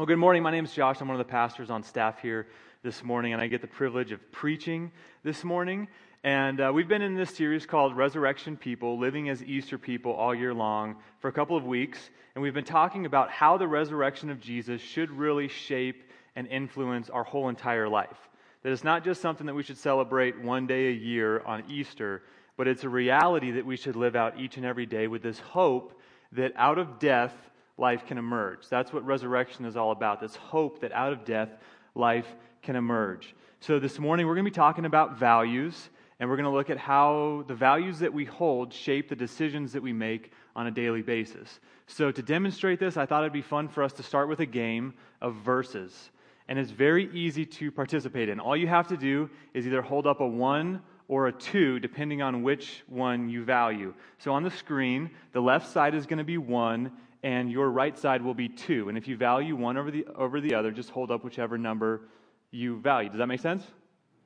Well, good morning. My name is Josh. I'm one of the pastors on staff here this morning, and I get the privilege of preaching this morning. And uh, we've been in this series called Resurrection People, Living as Easter People all year long for a couple of weeks. And we've been talking about how the resurrection of Jesus should really shape and influence our whole entire life. That it's not just something that we should celebrate one day a year on Easter, but it's a reality that we should live out each and every day with this hope that out of death, life can emerge. That's what resurrection is all about this hope that out of death, life can emerge. So, this morning we're going to be talking about values, and we're going to look at how the values that we hold shape the decisions that we make on a daily basis. So, to demonstrate this, I thought it'd be fun for us to start with a game of verses. And it's very easy to participate in. All you have to do is either hold up a one or a two, depending on which one you value. So on the screen, the left side is going to be one, and your right side will be 2. And if you value one over the, over the other, just hold up whichever number you value. Does that make sense?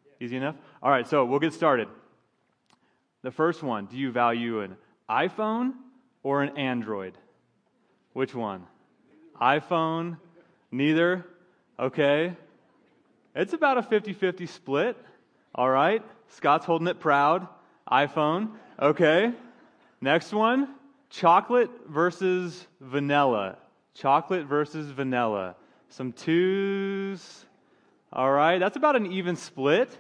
Yeah. Easy enough? All right, so we'll get started. The first one do you value an iPhone or an Android? Which one? iPhone? Neither? Okay. It's about a 50 50 split. All right. Scott's holding it proud. iPhone. Okay. Next one chocolate versus vanilla. Chocolate versus vanilla. Some twos. All right, that's about an even split.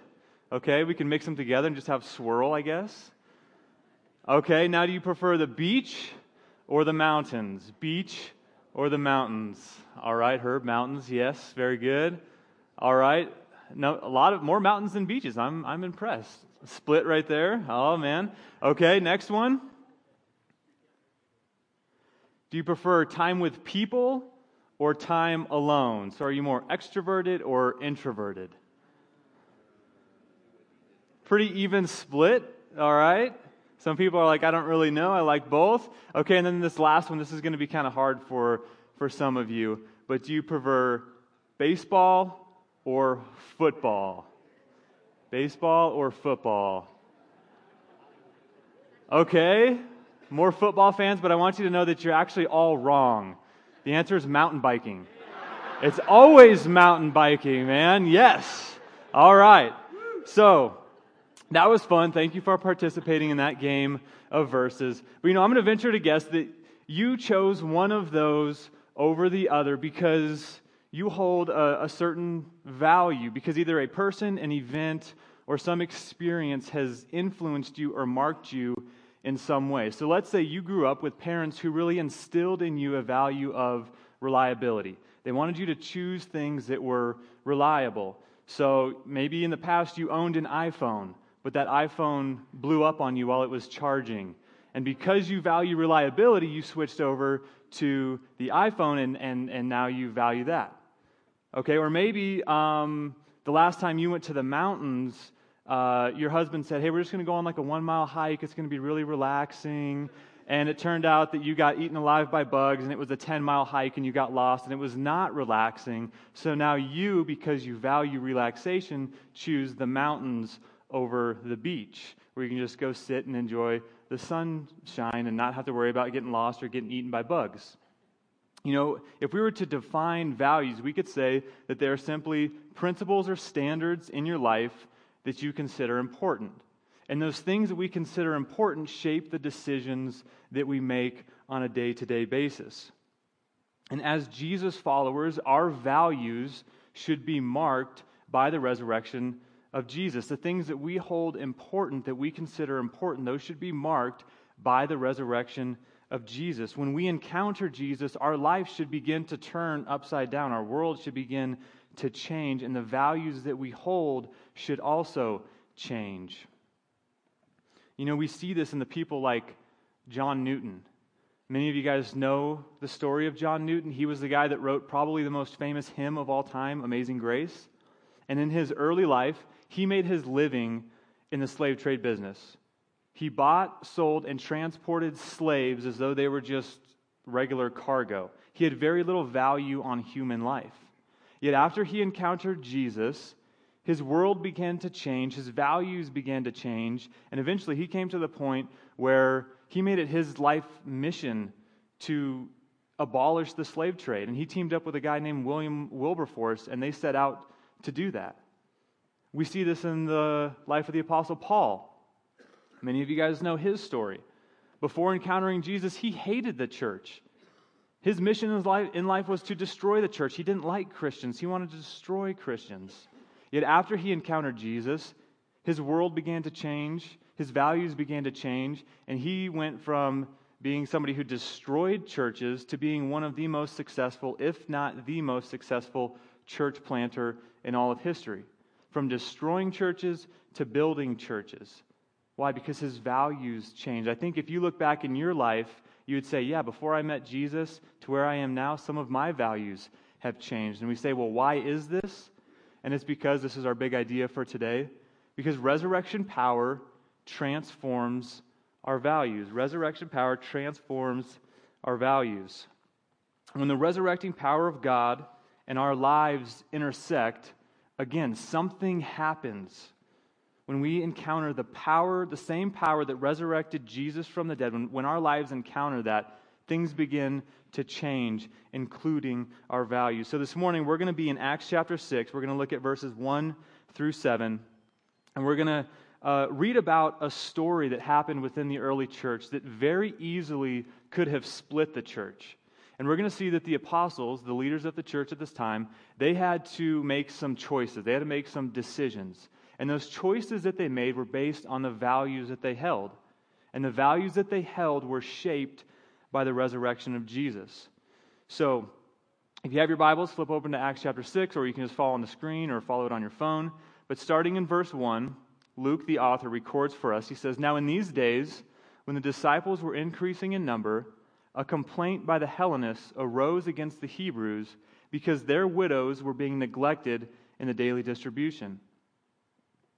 Okay, we can mix them together and just have swirl, I guess. Okay, now do you prefer the beach or the mountains? Beach or the mountains? All right, Herb, mountains, yes, very good. All right, no, a lot of more mountains than beaches. I'm, I'm impressed. Split right there. Oh, man. Okay, next one. Do you prefer time with people or time alone? So, are you more extroverted or introverted? Pretty even split, all right? Some people are like, I don't really know. I like both. Okay, and then this last one, this is going to be kind of hard for, for some of you. But do you prefer baseball or football? Baseball or football? Okay, more football fans, but I want you to know that you're actually all wrong. The answer is mountain biking. It's always mountain biking, man. Yes. All right. So, that was fun. Thank you for participating in that game of verses. But you know, I'm going to venture to guess that you chose one of those over the other because you hold a, a, certain value, because either a person, an event, or some experience has influenced you or marked you in some way. So let's say you grew up with parents who really instilled in you a value of reliability. They wanted you to choose things that were reliable. So maybe in the past you owned an iPhone, but that iPhone blew up on you while it was charging. And because you value reliability, you switched over to the iPhone and, and, and now you value that. Okay, or maybe um, the last time you went to the mountains, uh, your husband said, Hey, we're just going to go on like a one mile hike. It's going to be really relaxing. And it turned out that you got eaten alive by bugs and it was a 10 mile hike and you got lost and it was not relaxing. So now you, because you value relaxation, choose the mountains over the beach where you can just go sit and enjoy the sunshine and not have to worry about getting lost or getting eaten by bugs. You know, if we were to define values, we could say that they are simply principles or standards in your life that you consider important. And those things that we consider important shape the decisions that we make on a day to day basis. And as Jesus followers, our values should be marked by the resurrection of Jesus. The things that we hold important, that we consider important, those should be marked by the resurrection of Jesus. When we encounter Jesus, our life should begin to turn upside down. Our world should begin to change, and the values that we hold should also change. You know, we see this in the people like John Newton. Many of you guys know the story of John Newton. He was the guy that wrote probably the most famous hymn of all time, Amazing Grace. And in his early life, he made his living in the slave trade business. He bought, sold, and transported slaves as though they were just regular cargo. He had very little value on human life. Yet after he encountered Jesus, his world began to change, his values began to change, and eventually he came to the point where he made it his life mission to abolish the slave trade. And he teamed up with a guy named William Wilberforce, and they set out to do that. We see this in the life of the Apostle Paul. Many of you guys know his story. Before encountering Jesus, he hated the church. His mission in life, in life was to destroy the church. He didn't like Christians, he wanted to destroy Christians. Yet after he encountered Jesus, his world began to change, his values began to change, and he went from being somebody who destroyed churches to being one of the most successful, if not the most successful, church planter in all of history. From destroying churches to building churches. Why? Because his values changed. I think if you look back in your life, you would say, yeah, before I met Jesus to where I am now, some of my values have changed. And we say, well, why is this? And it's because this is our big idea for today. Because resurrection power transforms our values. Resurrection power transforms our values. When the resurrecting power of God and our lives intersect, again, something happens when we encounter the power, the same power that resurrected Jesus from the dead, when, when our lives encounter that, things begin to change, including our values. So this morning, we're going to be in Acts chapter 6. We're going to look at verses 1 through 7. And we're going to uh, read about a story that happened within the early church that very easily could have split the church. And we're going to see that the apostles, the leaders of the church at this time, they had to make some choices. They had to make some decisions. And those choices that they made were based on the values that they held. And the values that they held were shaped by the resurrection of Jesus. So, if you have your Bibles, flip open to Acts chapter 6, or you can just follow on the screen or follow it on your phone. But starting in verse 1, Luke, the author, records for us. He says, Now in these days, when the disciples were increasing in number, a complaint by the Hellenists arose against the Hebrews because their widows were being neglected in the daily distribution.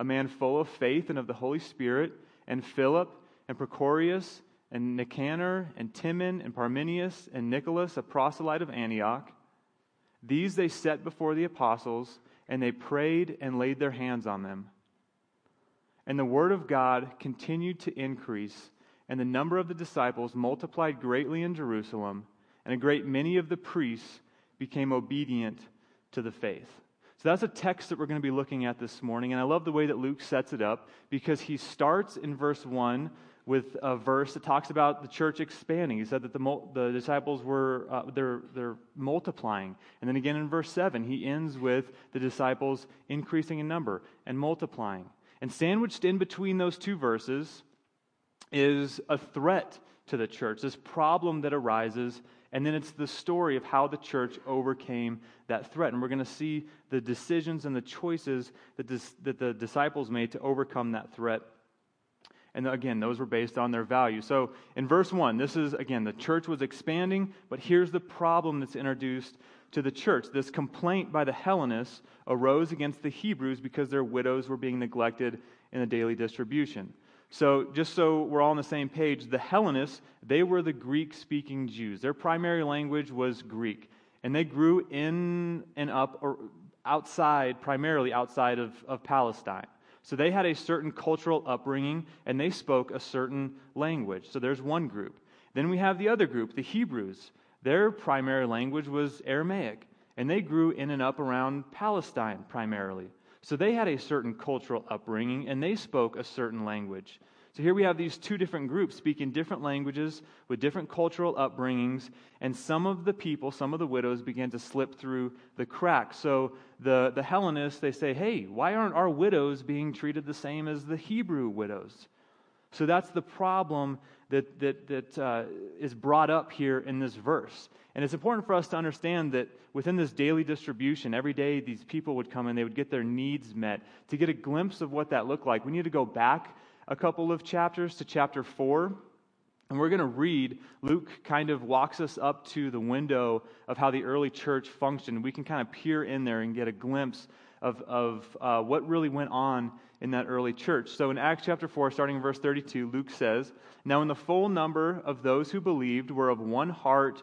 a man full of faith and of the Holy Spirit, and Philip, and Prochorus, and Nicanor, and Timon, and Parmenius, and Nicholas, a proselyte of Antioch. These they set before the apostles, and they prayed and laid their hands on them. And the word of God continued to increase, and the number of the disciples multiplied greatly in Jerusalem, and a great many of the priests became obedient to the faith. So that's a text that we're going to be looking at this morning. And I love the way that Luke sets it up because he starts in verse 1 with a verse that talks about the church expanding. He said that the, the disciples were uh, they're, they're multiplying. And then again in verse 7, he ends with the disciples increasing in number and multiplying. And sandwiched in between those two verses is a threat to the church, this problem that arises and then it's the story of how the church overcame that threat. And we're going to see the decisions and the choices that, that the disciples made to overcome that threat. And again, those were based on their value. So in verse 1, this is, again, the church was expanding, but here's the problem that's introduced to the church. This complaint by the Hellenists arose against the Hebrews because their widows were being neglected in the daily distribution. So, just so we're all on the same page, the Hellenists, they were the Greek speaking Jews. Their primary language was Greek. And they grew in and up or outside, primarily outside of, of Palestine. So they had a certain cultural upbringing and they spoke a certain language. So there's one group. Then we have the other group, the Hebrews. Their primary language was Aramaic, and they grew in and up around Palestine primarily. So they had a certain cultural upbringing and they spoke a certain language. So here we have these two different groups speaking different languages with different cultural upbringings, and some of the people, some of the widows, began to slip through the cracks. So the, the Hellenists, they say, hey, why aren't our widows being treated the same as the Hebrew widows? So that's the problem that, that, that uh, is brought up here in this verse. And it's important for us to understand that within this daily distribution, every day these people would come and they would get their needs met. To get a glimpse of what that looked like, we need to go back a couple of chapters to chapter 4. And we're going to read, Luke kind of walks us up to the window of how the early church functioned. We can kind of peer in there and get a glimpse of, of uh, what really went on in that early church. So in Acts chapter 4, starting in verse 32, Luke says, Now when the full number of those who believed were of one heart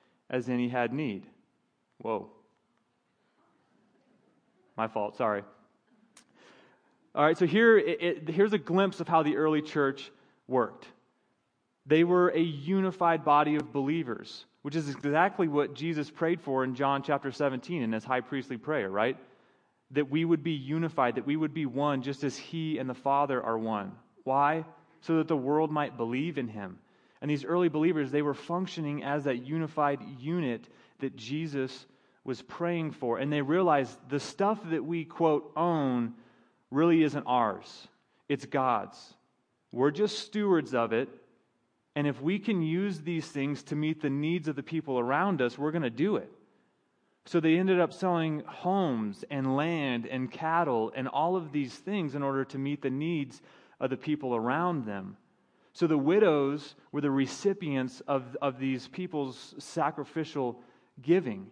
as any had need. Whoa. My fault, sorry. All right, so here, it, it, here's a glimpse of how the early church worked. They were a unified body of believers, which is exactly what Jesus prayed for in John chapter 17 in his high priestly prayer, right? That we would be unified, that we would be one just as he and the Father are one. Why? So that the world might believe in him. And these early believers, they were functioning as that unified unit that Jesus was praying for. And they realized the stuff that we, quote, own really isn't ours, it's God's. We're just stewards of it. And if we can use these things to meet the needs of the people around us, we're going to do it. So they ended up selling homes and land and cattle and all of these things in order to meet the needs of the people around them. So the widows were the recipients of, of these people's sacrificial giving.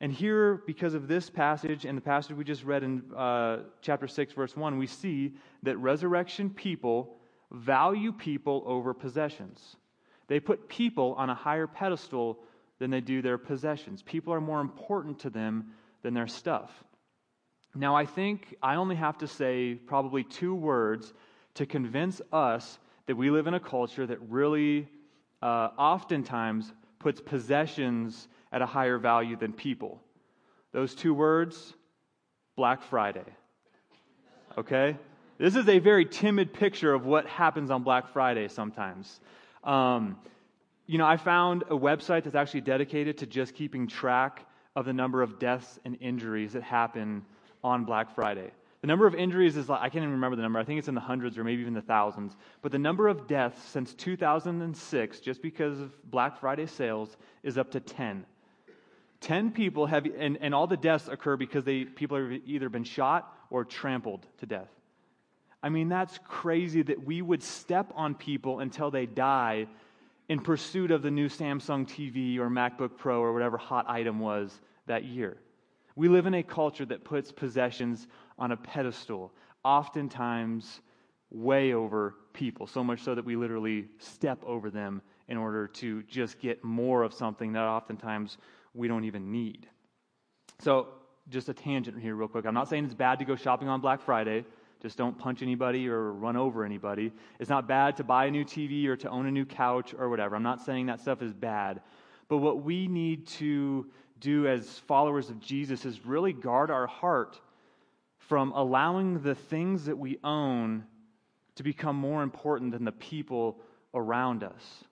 And here, because of this passage and the passage we just read in uh, chapter 6, verse 1, we see that resurrection people value people over possessions. They put people on a higher pedestal than they do their possessions. People are more important to them than their stuff. Now, I think I only have to say probably two words to convince us that we live in a culture that really uh, oftentimes puts possessions at a higher value than people. Those two words, Black Friday. Okay? This is a very timid picture of what happens on Black Friday sometimes. Um, you know, I found a website that's actually dedicated to just keeping track of the number of deaths and injuries that happen on Black Friday. The number of injuries is like, I can't even remember the number. I think it's in the hundreds or maybe even the thousands. But the number of deaths since 2006, just because of Black Friday sales, is up to 10. 10 people have, and, and all the deaths occur because they, people have either been shot or trampled to death. I mean, that's crazy that we would step on people until they die in pursuit of the new Samsung TV or MacBook Pro or whatever hot item was that year. We live in a culture that puts possessions on a pedestal, oftentimes way over people, so much so that we literally step over them in order to just get more of something that oftentimes we don't even need. So, just a tangent here, real quick. I'm not saying it's bad to go shopping on Black Friday. Just don't punch anybody or run over anybody. It's not bad to buy a new TV or to own a new couch or whatever. I'm not saying that stuff is bad. But what we need to do as followers of Jesus is really guard our heart from allowing the things that we own to become more important than the people around us.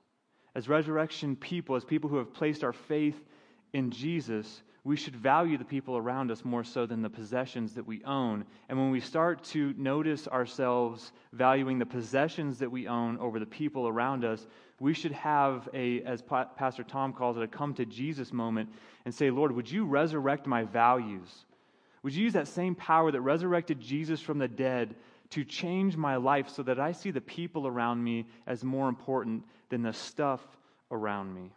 As resurrection people, as people who have placed our faith in Jesus, we should value the people around us more so than the possessions that we own. And when we start to notice ourselves valuing the possessions that we own over the people around us, we should have a, as Pastor Tom calls it, a come to Jesus moment and say, Lord, would you resurrect my values? Would you use that same power that resurrected Jesus from the dead to change my life so that I see the people around me as more important than the stuff around me?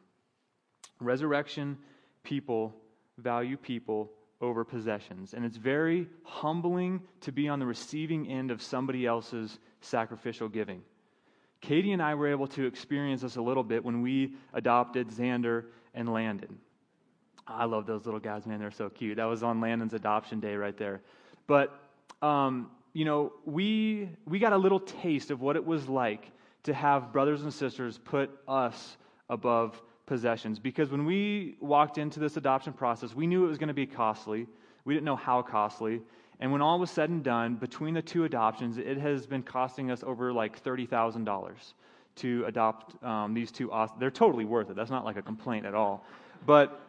Resurrection people value people over possessions. And it's very humbling to be on the receiving end of somebody else's sacrificial giving. Katie and I were able to experience this a little bit when we adopted Xander and Landon. I love those little guys, man. They're so cute. That was on Landon's adoption day right there. But, um, you know, we, we got a little taste of what it was like to have brothers and sisters put us above possessions because when we walked into this adoption process, we knew it was going to be costly. We didn't know how costly. And when all was said and done, between the two adoptions, it has been costing us over like $30,000 to adopt um, these two. They're totally worth it. That's not like a complaint at all. But,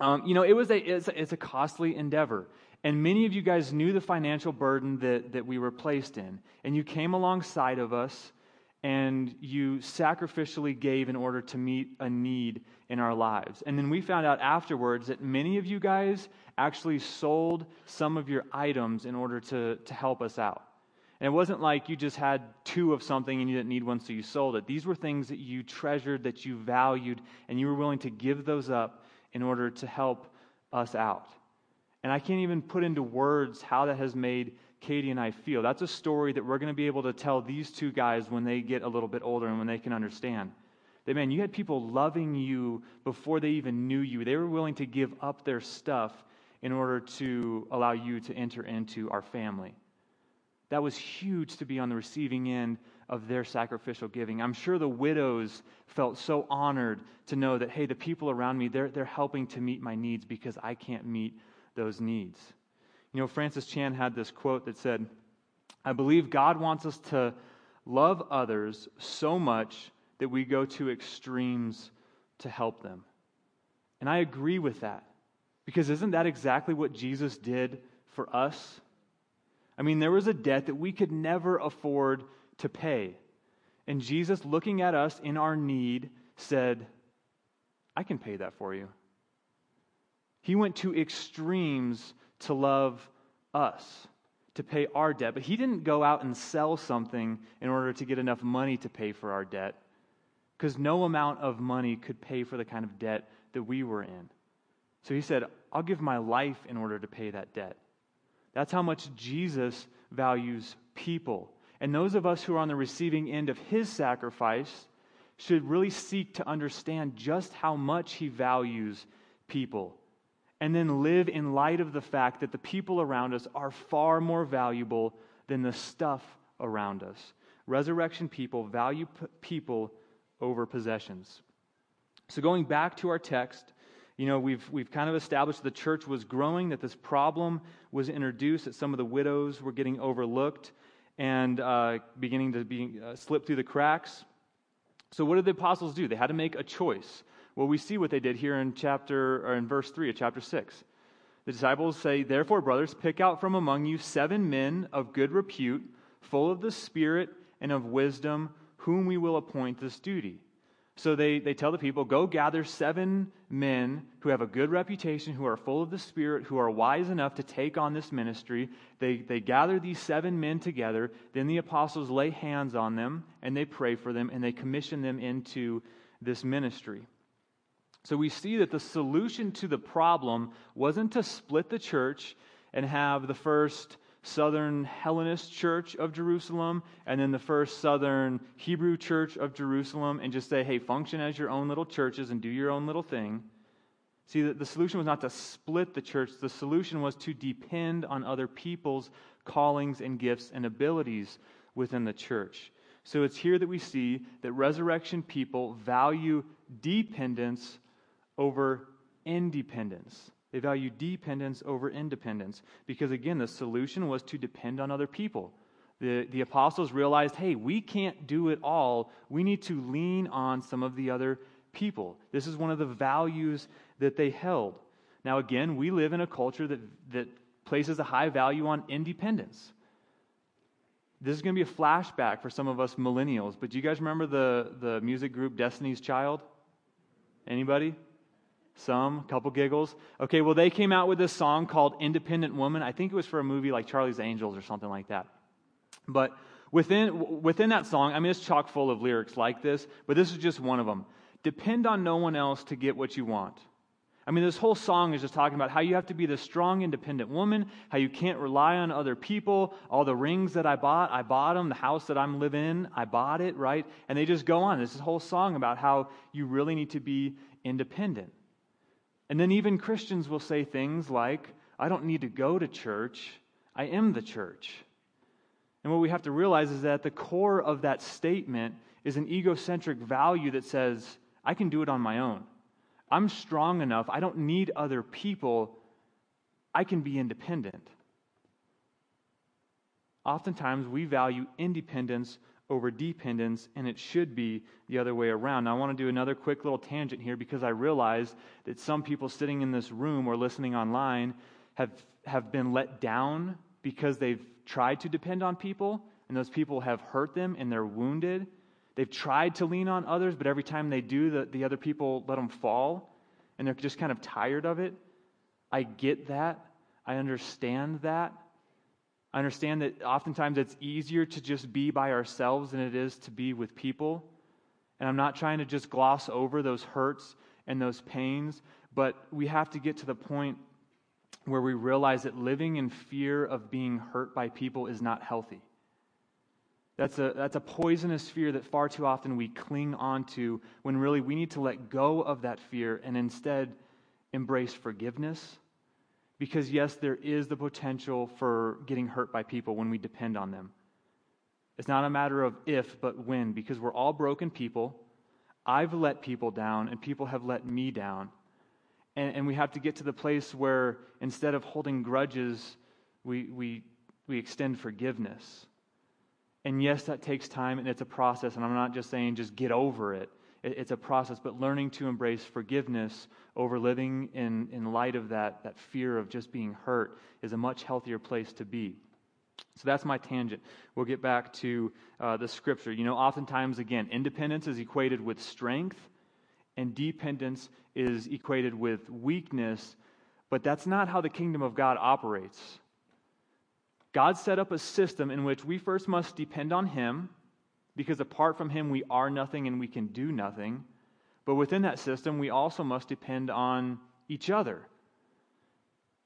um, you know, it was a, it's, a, it's a costly endeavor. And many of you guys knew the financial burden that, that we were placed in. And you came alongside of us and you sacrificially gave in order to meet a need in our lives. And then we found out afterwards that many of you guys actually sold some of your items in order to, to help us out. And it wasn't like you just had two of something and you didn't need one, so you sold it. These were things that you treasured, that you valued, and you were willing to give those up in order to help us out. And I can't even put into words how that has made Katie and I feel. That's a story that we're going to be able to tell these two guys when they get a little bit older and when they can understand. That, man, you had people loving you before they even knew you. They were willing to give up their stuff in order to allow you to enter into our family. That was huge to be on the receiving end of their sacrificial giving. I'm sure the widows felt so honored to know that, hey, the people around me, they're, they're helping to meet my needs because I can't meet those needs. You know, Francis Chan had this quote that said, I believe God wants us to love others so much that we go to extremes to help them. And I agree with that. Because isn't that exactly what Jesus did for us? I mean, there was a debt that we could never afford to pay. And Jesus, looking at us in our need, said, I can pay that for you. He went to extremes to love us, to pay our debt. But he didn't go out and sell something in order to get enough money to pay for our debt, because no amount of money could pay for the kind of debt that we were in. So he said, I'll give my life in order to pay that debt. That's how much Jesus values people. And those of us who are on the receiving end of his sacrifice should really seek to understand just how much he values people and then live in light of the fact that the people around us are far more valuable than the stuff around us. Resurrection people value p- people over possessions. So, going back to our text, you know, we've, we've kind of established the church was growing, that this problem was introduced, that some of the widows were getting overlooked and uh, beginning to be, uh, slip through the cracks. So, what did the apostles do? They had to make a choice. Well, we see what they did here in chapter or in verse 3 of chapter 6. The disciples say, Therefore, brothers, pick out from among you seven men of good repute, full of the Spirit and of wisdom, whom we will appoint this duty. So they, they tell the people, Go gather seven men who have a good reputation, who are full of the Spirit, who are wise enough to take on this ministry. They, they gather these seven men together. Then the apostles lay hands on them, and they pray for them, and they commission them into this ministry. So we see that the solution to the problem wasn't to split the church and have the first southern Hellenist church of Jerusalem and then the first southern Hebrew church of Jerusalem and just say, hey, function as your own little churches and do your own little thing. See, the, the solution was not to split the church, the solution was to depend on other people's callings and gifts and abilities within the church. So it's here that we see that resurrection people value dependence over independence. They value dependence over independence because, again, the solution was to depend on other people. The, the apostles realized hey, we can't do it all. We need to lean on some of the other people. This is one of the values that they held. Now, again, we live in a culture that, that places a high value on independence. This is going to be a flashback for some of us millennials, but do you guys remember the, the music group Destiny's Child? Anybody? Some, couple giggles. Okay, well, they came out with this song called Independent Woman. I think it was for a movie like Charlie's Angels or something like that. But within, within that song, I mean, it's chock full of lyrics like this, but this is just one of them. Depend on no one else to get what you want. I mean, this whole song is just talking about how you have to be the strong, independent woman, how you can't rely on other people. All the rings that I bought, I bought them. The house that I'm living in, I bought it, right? And they just go on. This whole song about how you really need to be independent. And then even Christians will say things like, I don't need to go to church, I am the church. And what we have to realize is that the core of that statement is an egocentric value that says, I can do it on my own. I'm strong enough. I don't need other people. I can be independent. Oftentimes, we value independence over dependence, and it should be the other way around. Now, I want to do another quick little tangent here because I realize that some people sitting in this room or listening online have, have been let down because they've tried to depend on people, and those people have hurt them and they're wounded. They've tried to lean on others, but every time they do, the, the other people let them fall, and they're just kind of tired of it. I get that. I understand that. I understand that oftentimes it's easier to just be by ourselves than it is to be with people. And I'm not trying to just gloss over those hurts and those pains, but we have to get to the point where we realize that living in fear of being hurt by people is not healthy. That's a, that's a poisonous fear that far too often we cling onto when really we need to let go of that fear and instead embrace forgiveness because, yes, there is the potential for getting hurt by people when we depend on them. It's not a matter of if, but when, because we're all broken people. I've let people down, and people have let me down. And, and we have to get to the place where instead of holding grudges, we, we, we extend forgiveness. And yes, that takes time and it's a process. And I'm not just saying just get over it. It's a process, but learning to embrace forgiveness over living in, in light of that, that fear of just being hurt is a much healthier place to be. So that's my tangent. We'll get back to uh, the scripture. You know, oftentimes, again, independence is equated with strength, and dependence is equated with weakness, but that's not how the kingdom of God operates. God set up a system in which we first must depend on Him because apart from Him, we are nothing and we can do nothing. But within that system, we also must depend on each other.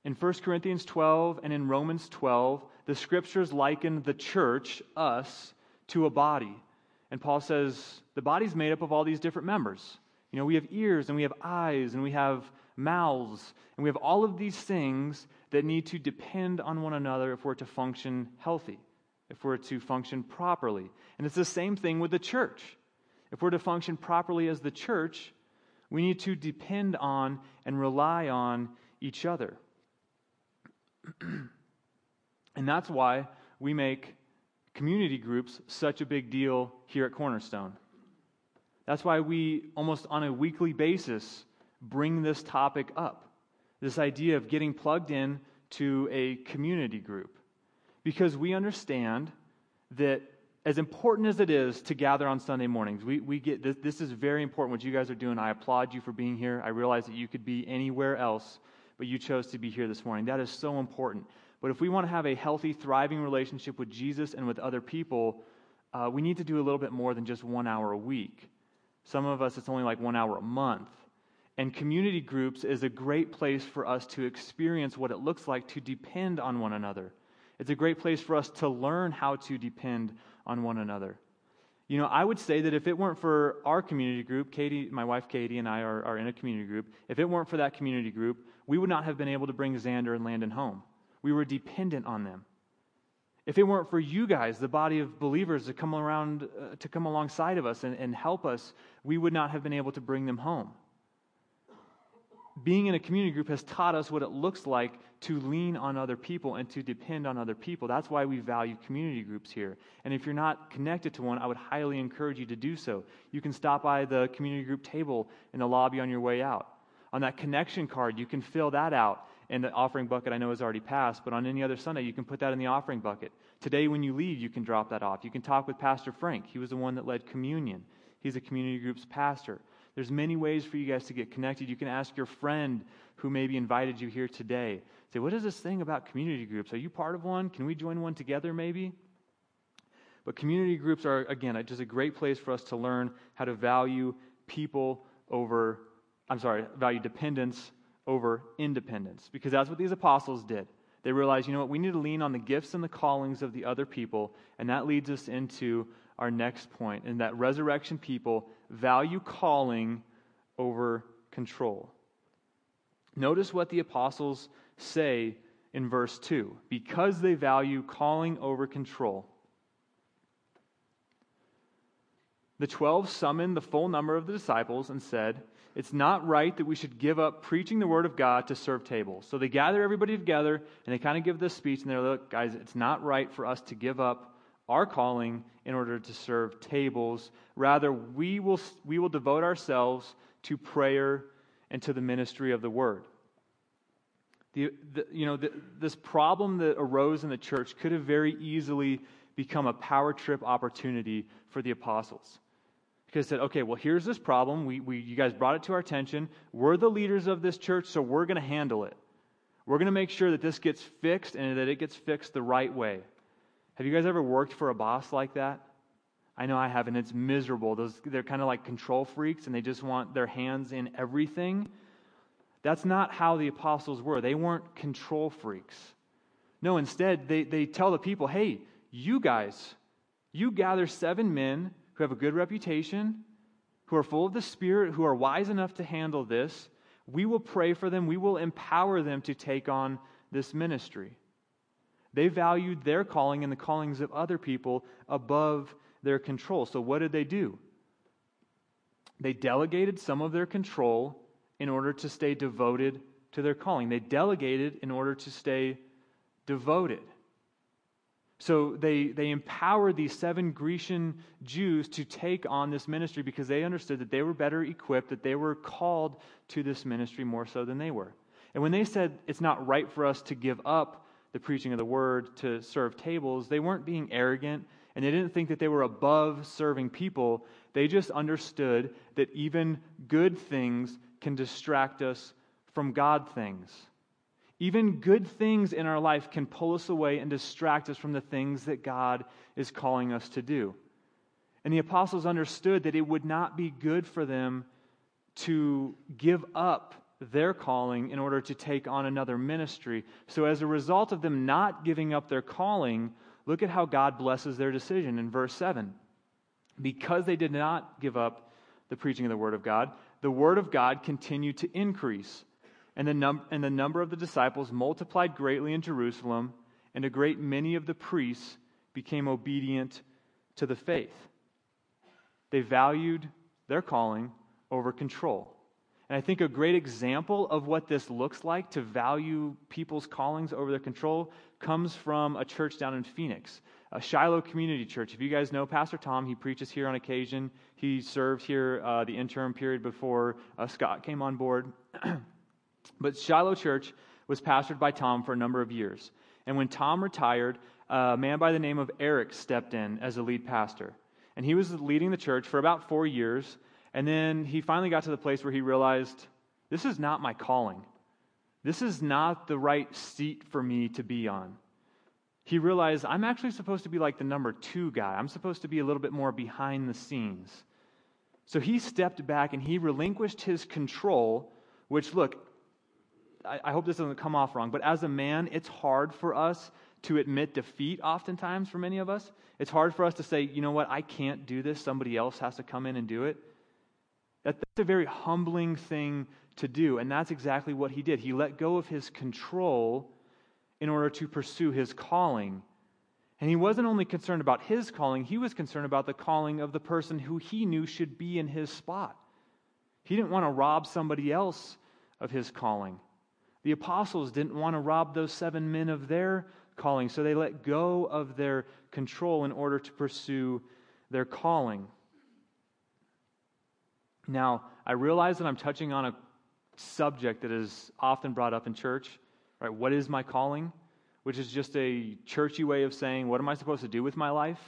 In 1 Corinthians 12 and in Romans 12, the scriptures liken the church, us, to a body. And Paul says the body's made up of all these different members. You know, we have ears and we have eyes and we have mouths and we have all of these things that need to depend on one another if we're to function healthy if we're to function properly. And it's the same thing with the church. If we're to function properly as the church, we need to depend on and rely on each other. and that's why we make community groups such a big deal here at Cornerstone. That's why we almost on a weekly basis bring this topic up. This idea of getting plugged in to a community group because we understand that as important as it is to gather on Sunday mornings, we, we get this, this is very important what you guys are doing. I applaud you for being here. I realize that you could be anywhere else, but you chose to be here this morning. That is so important. But if we want to have a healthy, thriving relationship with Jesus and with other people, uh, we need to do a little bit more than just one hour a week. Some of us, it's only like one hour a month. And community groups is a great place for us to experience what it looks like to depend on one another it's a great place for us to learn how to depend on one another. You know, I would say that if it weren't for our community group, Katie, my wife Katie, and I are, are in a community group, if it weren't for that community group, we would not have been able to bring Xander and Landon home. We were dependent on them. If it weren't for you guys, the body of believers, to come around, uh, to come alongside of us and, and help us, we would not have been able to bring them home being in a community group has taught us what it looks like to lean on other people and to depend on other people. That's why we value community groups here. And if you're not connected to one, I would highly encourage you to do so. You can stop by the community group table in the lobby on your way out. On that connection card, you can fill that out. And the offering bucket I know is already passed, but on any other Sunday, you can put that in the offering bucket. Today, when you leave, you can drop that off. You can talk with Pastor Frank. He was the one that led communion. He's a community group's pastor. There's many ways for you guys to get connected. You can ask your friend who maybe invited you here today. Say, what is this thing about community groups? Are you part of one? Can we join one together maybe? But community groups are, again, just a great place for us to learn how to value people over, I'm sorry, value dependence over independence. Because that's what these apostles did. They realized, you know what, we need to lean on the gifts and the callings of the other people. And that leads us into our next point, and that resurrection people value calling over control. Notice what the apostles say in verse 2 because they value calling over control. The twelve summoned the full number of the disciples and said, It's not right that we should give up preaching the word of God to serve tables. So they gather everybody together and they kind of give this speech and they're like, Guys, it's not right for us to give up our calling in order to serve tables. Rather, we will, we will devote ourselves to prayer and to the ministry of the word. The, the, you know, the, this problem that arose in the church could have very easily become a power trip opportunity for the apostles. Because said, okay, well, here's this problem. We, we, you guys brought it to our attention. We're the leaders of this church, so we're going to handle it. We're going to make sure that this gets fixed and that it gets fixed the right way. Have you guys ever worked for a boss like that? I know I have, and it's miserable. Those, they're kind of like control freaks, and they just want their hands in everything. That's not how the apostles were. They weren't control freaks. No, instead, they, they tell the people, hey, you guys, you gather seven men who have a good reputation, who are full of the Spirit, who are wise enough to handle this. We will pray for them. We will empower them to take on this ministry. They valued their calling and the callings of other people above their control. So, what did they do? They delegated some of their control in order to stay devoted to their calling. They delegated in order to stay devoted. So they, they empowered these seven Grecian Jews to take on this ministry because they understood that they were better equipped, that they were called to this ministry more so than they were. And when they said it's not right for us to give up the preaching of the word to serve tables, they weren't being arrogant and they didn't think that they were above serving people. They just understood that even good things can distract us from God things. Even good things in our life can pull us away and distract us from the things that God is calling us to do. And the apostles understood that it would not be good for them to give up their calling in order to take on another ministry. So, as a result of them not giving up their calling, look at how God blesses their decision in verse 7. Because they did not give up the preaching of the Word of God, the word of God continued to increase, and the, num- and the number of the disciples multiplied greatly in Jerusalem, and a great many of the priests became obedient to the faith. They valued their calling over control. And I think a great example of what this looks like to value people's callings over their control comes from a church down in Phoenix a Shiloh Community Church. If you guys know Pastor Tom, he preaches here on occasion. He served here uh, the interim period before uh, Scott came on board. but Shiloh Church was pastored by Tom for a number of years. And when Tom retired, a man by the name of Eric stepped in as a lead pastor. And he was leading the church for about four years. And then he finally got to the place where he realized this is not my calling. This is not the right seat for me to be on he realized I'm actually supposed to be like the number two guy. I'm supposed to be a little bit more behind the scenes. So he stepped back and he relinquished his control, which, look, I, I, hope this doesn't come off wrong, but as a man, it's hard for us to admit defeat oftentimes for many of us. It's hard for us to say, you know what, I can't do this. Somebody else has to come in and do it. That, that's a very humbling thing to do. And that's exactly what he did. He let go of his control in order to pursue his calling. And he wasn't only concerned about his calling, he was concerned about the calling of the person who he knew should be in his spot. He didn't want to rob somebody else of his calling. The apostles didn't want to rob those seven men of their calling, so they let go of their control in order to pursue their calling. Now, I realize that I'm touching on a subject that is often brought up in church, Right? What is my calling? Which is just a churchy way of saying, what am I supposed to do with my life?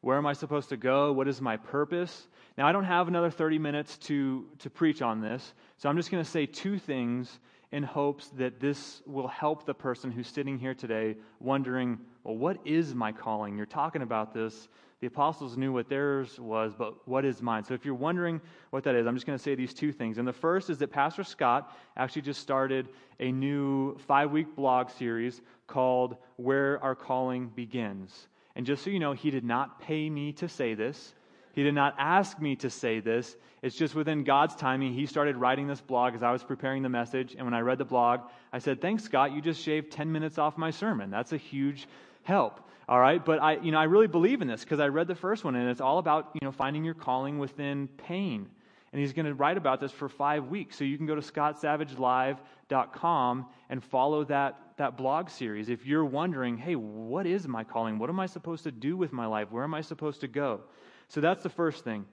Where am I supposed to go? What is my purpose? Now, I don't have another 30 minutes to, to preach on this, so I'm just going to say two things in hopes that this will help the person who's sitting here today wondering, well, what is my calling? You're talking about this. The apostles knew what theirs was, but what is mine? So if you're wondering what that is, I'm just going to say these two things. And the first is that Pastor Scott actually just started a new five week blog series called Where Our Calling Begins. And just so you know, he did not pay me to say this. He did not ask me to say this. It's just within God's timing. He started writing this blog as I was preparing the message. And when I read the blog, I said, Thanks, Scott. You just shaved 10 minutes off my sermon. That's a huge help. All right. But I, you know, I really believe in this because I read the first one and it's all about, you know, finding your calling within pain. And he's going to write about this for five weeks. So you can go to scottsavagelive.com and follow that that blog series if you're wondering, hey, what is my calling? What am I supposed to do with my life? Where am I supposed to go? So that's the first thing.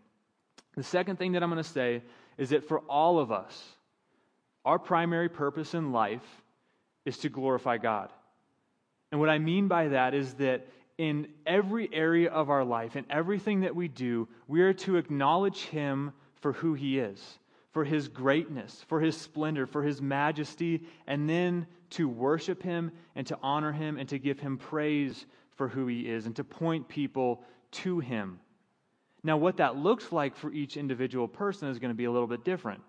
The second thing that I'm going to say is that for all of us, our primary purpose in life is to glorify God. And what I mean by that is that in every area of our life, in everything that we do, we are to acknowledge Him for who He is, for His greatness, for His splendor, for His majesty, and then to worship Him and to honor Him and to give Him praise for who He is and to point people to Him. Now, what that looks like for each individual person is going to be a little bit different.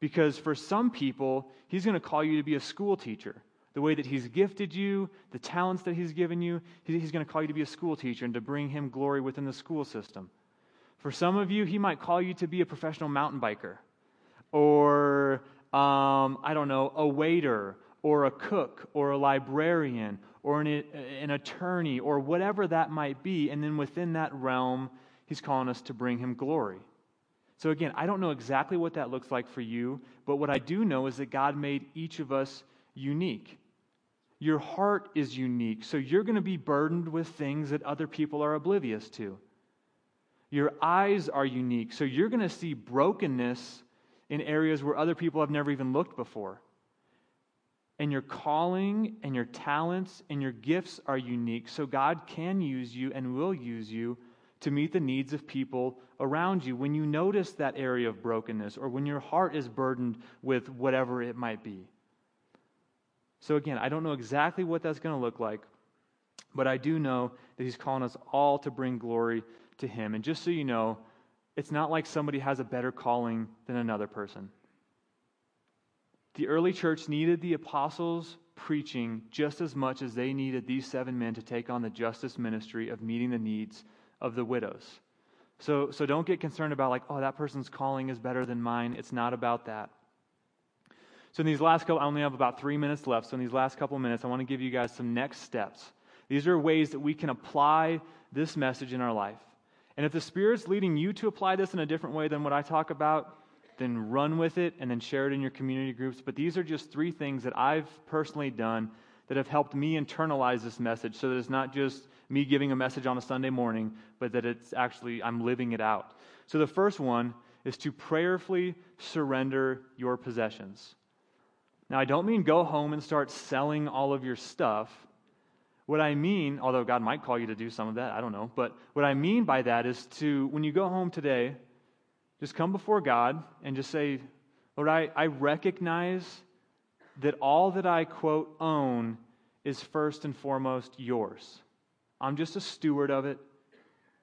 Because for some people, He's going to call you to be a school teacher the way that He's gifted you, the talents that He's given you, He's going to call you to be a school teacher and to bring Him glory within the school system. For some of you, He might call you to be a professional mountain biker, or, um, I don't know, a waiter, or a cook, or a librarian, or an, an attorney, or whatever that might be. And then within that realm, He's calling us to bring Him glory. So, again, I don't know exactly what that looks like for you, but what I do know is that God made each of us unique. Your heart is unique, so you're going to be burdened with things that other people are oblivious to. Your eyes are unique, so you're going to see brokenness in areas where other people have never even looked before. And your calling and your talents and your gifts are unique, so God can use you and will use you to meet the needs of people around you when you notice that area of brokenness or when your heart is burdened with whatever it might be. So, again, I don't know exactly what that's going to look like, but I do know that He's calling us all to bring glory to Him. And just so you know, it's not like somebody has a better calling than another person. The early church needed the apostles' preaching just as much as they needed these seven men to take on the justice ministry of meeting the needs of the widows. So, so don't get concerned about, like, oh, that person's calling is better than mine. It's not about that. So, in these last couple, I only have about three minutes left. So, in these last couple minutes, I want to give you guys some next steps. These are ways that we can apply this message in our life. And if the Spirit's leading you to apply this in a different way than what I talk about, then run with it and then share it in your community groups. But these are just three things that I've personally done that have helped me internalize this message so that it's not just me giving a message on a Sunday morning, but that it's actually, I'm living it out. So the first one is to prayerfully surrender your possessions. Now, I don't mean go home and start selling all of your stuff. What I mean, although God might call you to do some of that, I don't know, but what I mean by that is to, when you go home today, just come before God and just say, Lord, I, I recognize that all that I, quote, own is first and foremost yours. I'm just a steward of it.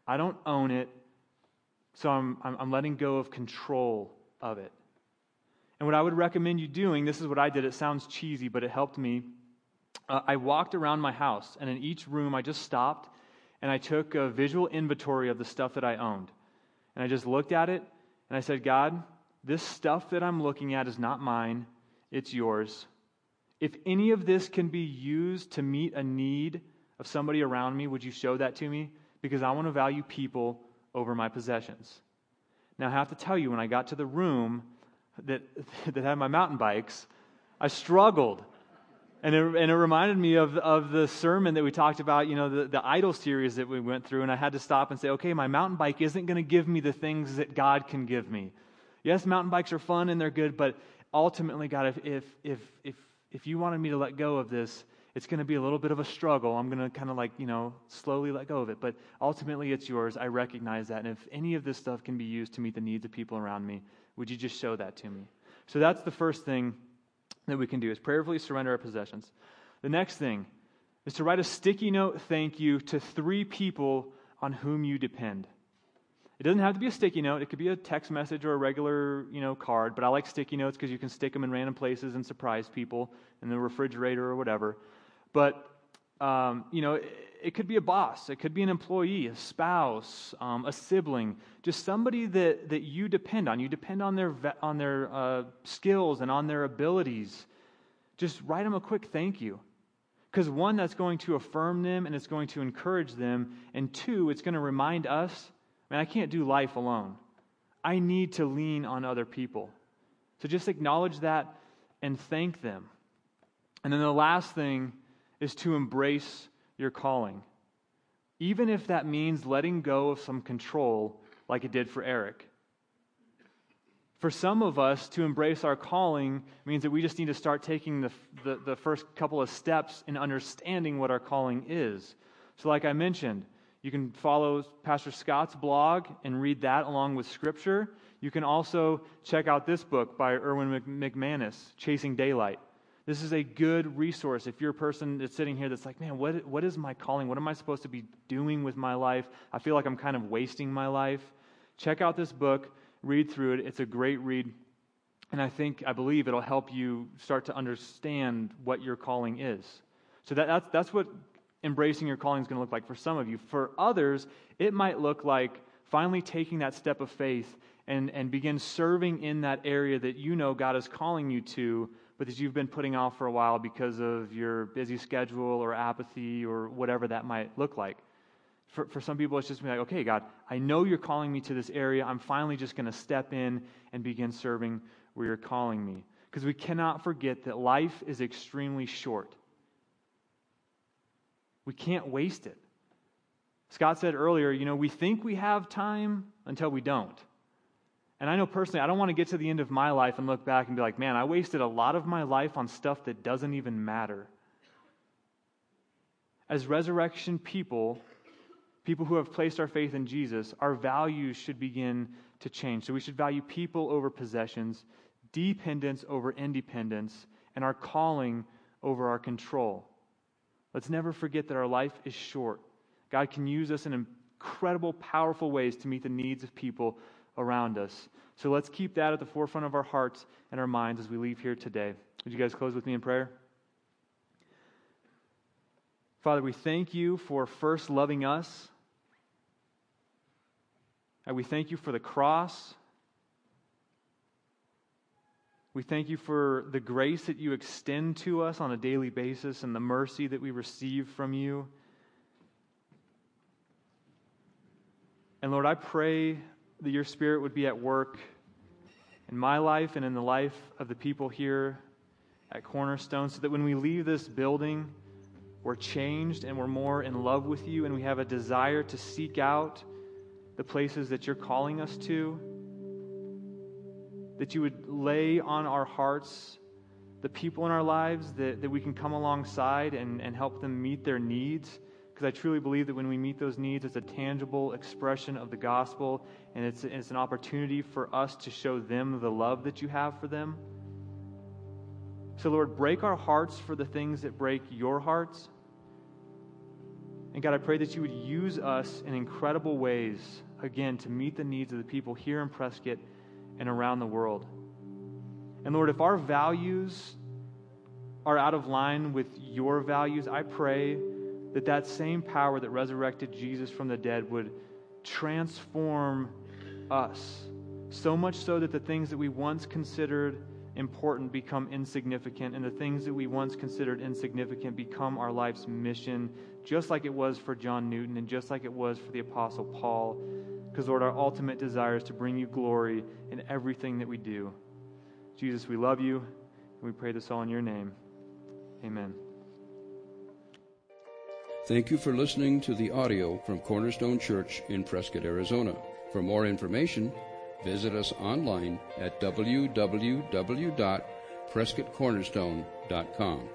I don't own it. So I'm, I'm, letting go of control of it. And what I would recommend you doing, this is what I did. It sounds cheesy, but it helped me. Uh, I walked around my house, and in each room, I just stopped and I took a visual inventory of the stuff that I owned. And I just looked at it and I said, God, this stuff that I'm looking at is not mine, it's yours. If any of this can be used to meet a need of somebody around me, would you show that to me? Because I want to value people over my possessions. Now, I have to tell you, when I got to the room, that, that had my mountain bikes, I struggled. And it, and it reminded me of, of the sermon that we talked about, you know, the, the idol series that we went through. And I had to stop and say, okay, my mountain bike isn't going to give me the things that God can give me. Yes, mountain bikes are fun and they're good, but ultimately, God, if, if, if, if, if you wanted me to let go of this, it's going to be a little bit of a struggle. I'm going to kind of like, you know, slowly let go of it. But ultimately, it's yours. I recognize that. And if any of this stuff can be used to meet the needs of people around me, would you just show that to me? So that's the first thing that we can do is prayerfully surrender our possessions. The next thing is to write a sticky note thank you to three people on whom you depend. It doesn't have to be a sticky note. It could be a text message or a regular, you know, card. But I like sticky notes because you can stick them in random places and surprise people in the refrigerator or whatever. But um, you know, it could be a boss, it could be an employee, a spouse, um, a sibling, just somebody that, that you depend on. You depend on their, on their uh, skills and on their abilities. Just write them a quick thank you. Because one, that's going to affirm them and it's going to encourage them. And two, it's going to remind us man, I can't do life alone. I need to lean on other people. So just acknowledge that and thank them. And then the last thing is to embrace your calling, even if that means letting go of some control, like it did for Eric. For some of us, to embrace our calling means that we just need to start taking the, the, the, first couple of steps in understanding what our calling is. So, like I mentioned, you can follow Pastor Scott's blog and read that along with Scripture. You can also check out this book by Erwin McManus, Chasing Daylight. This is a good resource if you're a person that's sitting here that's like, man, what, what is my calling? What am I supposed to be doing with my life? I feel like I'm kind of wasting my life. Check out this book read through it. It's a great read. And I think, I believe it'll help you start to understand what your calling is. So that, that's, that's what embracing your calling is going to look like for some of you. For others, it might look like finally taking that step of faith and, and begin serving in that area that you know God is calling you to, but that you've been putting off for a while because of your busy schedule or apathy or whatever that might look like. For, for some people, it's just like, okay, God, I know you're calling me to this area. I'm finally just going to step in and begin serving where you're calling me. Because we cannot forget that life is extremely short. We can't waste it. Scott said earlier, you know, we think we have time until we don't. And I know personally, I don't want to get to the end of my life and look back and be like, man, I wasted a lot of my life on stuff that doesn't even matter. As resurrection people, people who have placed our faith in Jesus, our values should begin to change. So we should value people over possessions, dependence over independence, and our calling over our control. Let's never forget that our life is short. God can use us in incredible, powerful ways to meet the needs of people around us. So let's keep that at the forefront of our hearts and our minds as we leave here today. Would you guys close with me in prayer? Father, we thank you for first loving us and we thank you for the cross. We thank you for the grace that you extend to us on a daily basis and the mercy that we receive from you. And Lord, I pray that your Spirit would be at work in my life and in the life of the people here at Cornerstone so that when we leave this building, we're changed and we're more in love with you and we have a desire to seek out the places that you're calling us to, that you would lay on our hearts the people in our lives that, that we can come alongside and, and help them meet their needs. Because I truly believe that when we meet those needs, it's a tangible expression of the gospel, and it's, it's an opportunity for us to show them the love that you have for them. So, Lord, break our hearts for the things that break your hearts. And God, I pray that you would use us in incredible ways, again, to meet the needs of the people here in Prescott and around the world. And Lord, if our values are out of line with your values, I pray that that same power that resurrected Jesus from the dead would transform us. So much so that the things that we once considered important become insignificant, and the things that we once considered insignificant become our life's mission, just like it was for John Newton and just like it was for the Apostle Paul. Because, Lord, our ultimate desire is to bring you glory in everything that we do. Jesus, we love you, and we pray this all in your name. Amen. Thank you for listening to the audio from Cornerstone Church in Prescott, Arizona. For more information, visit us online at www.prescottcornerstone.com.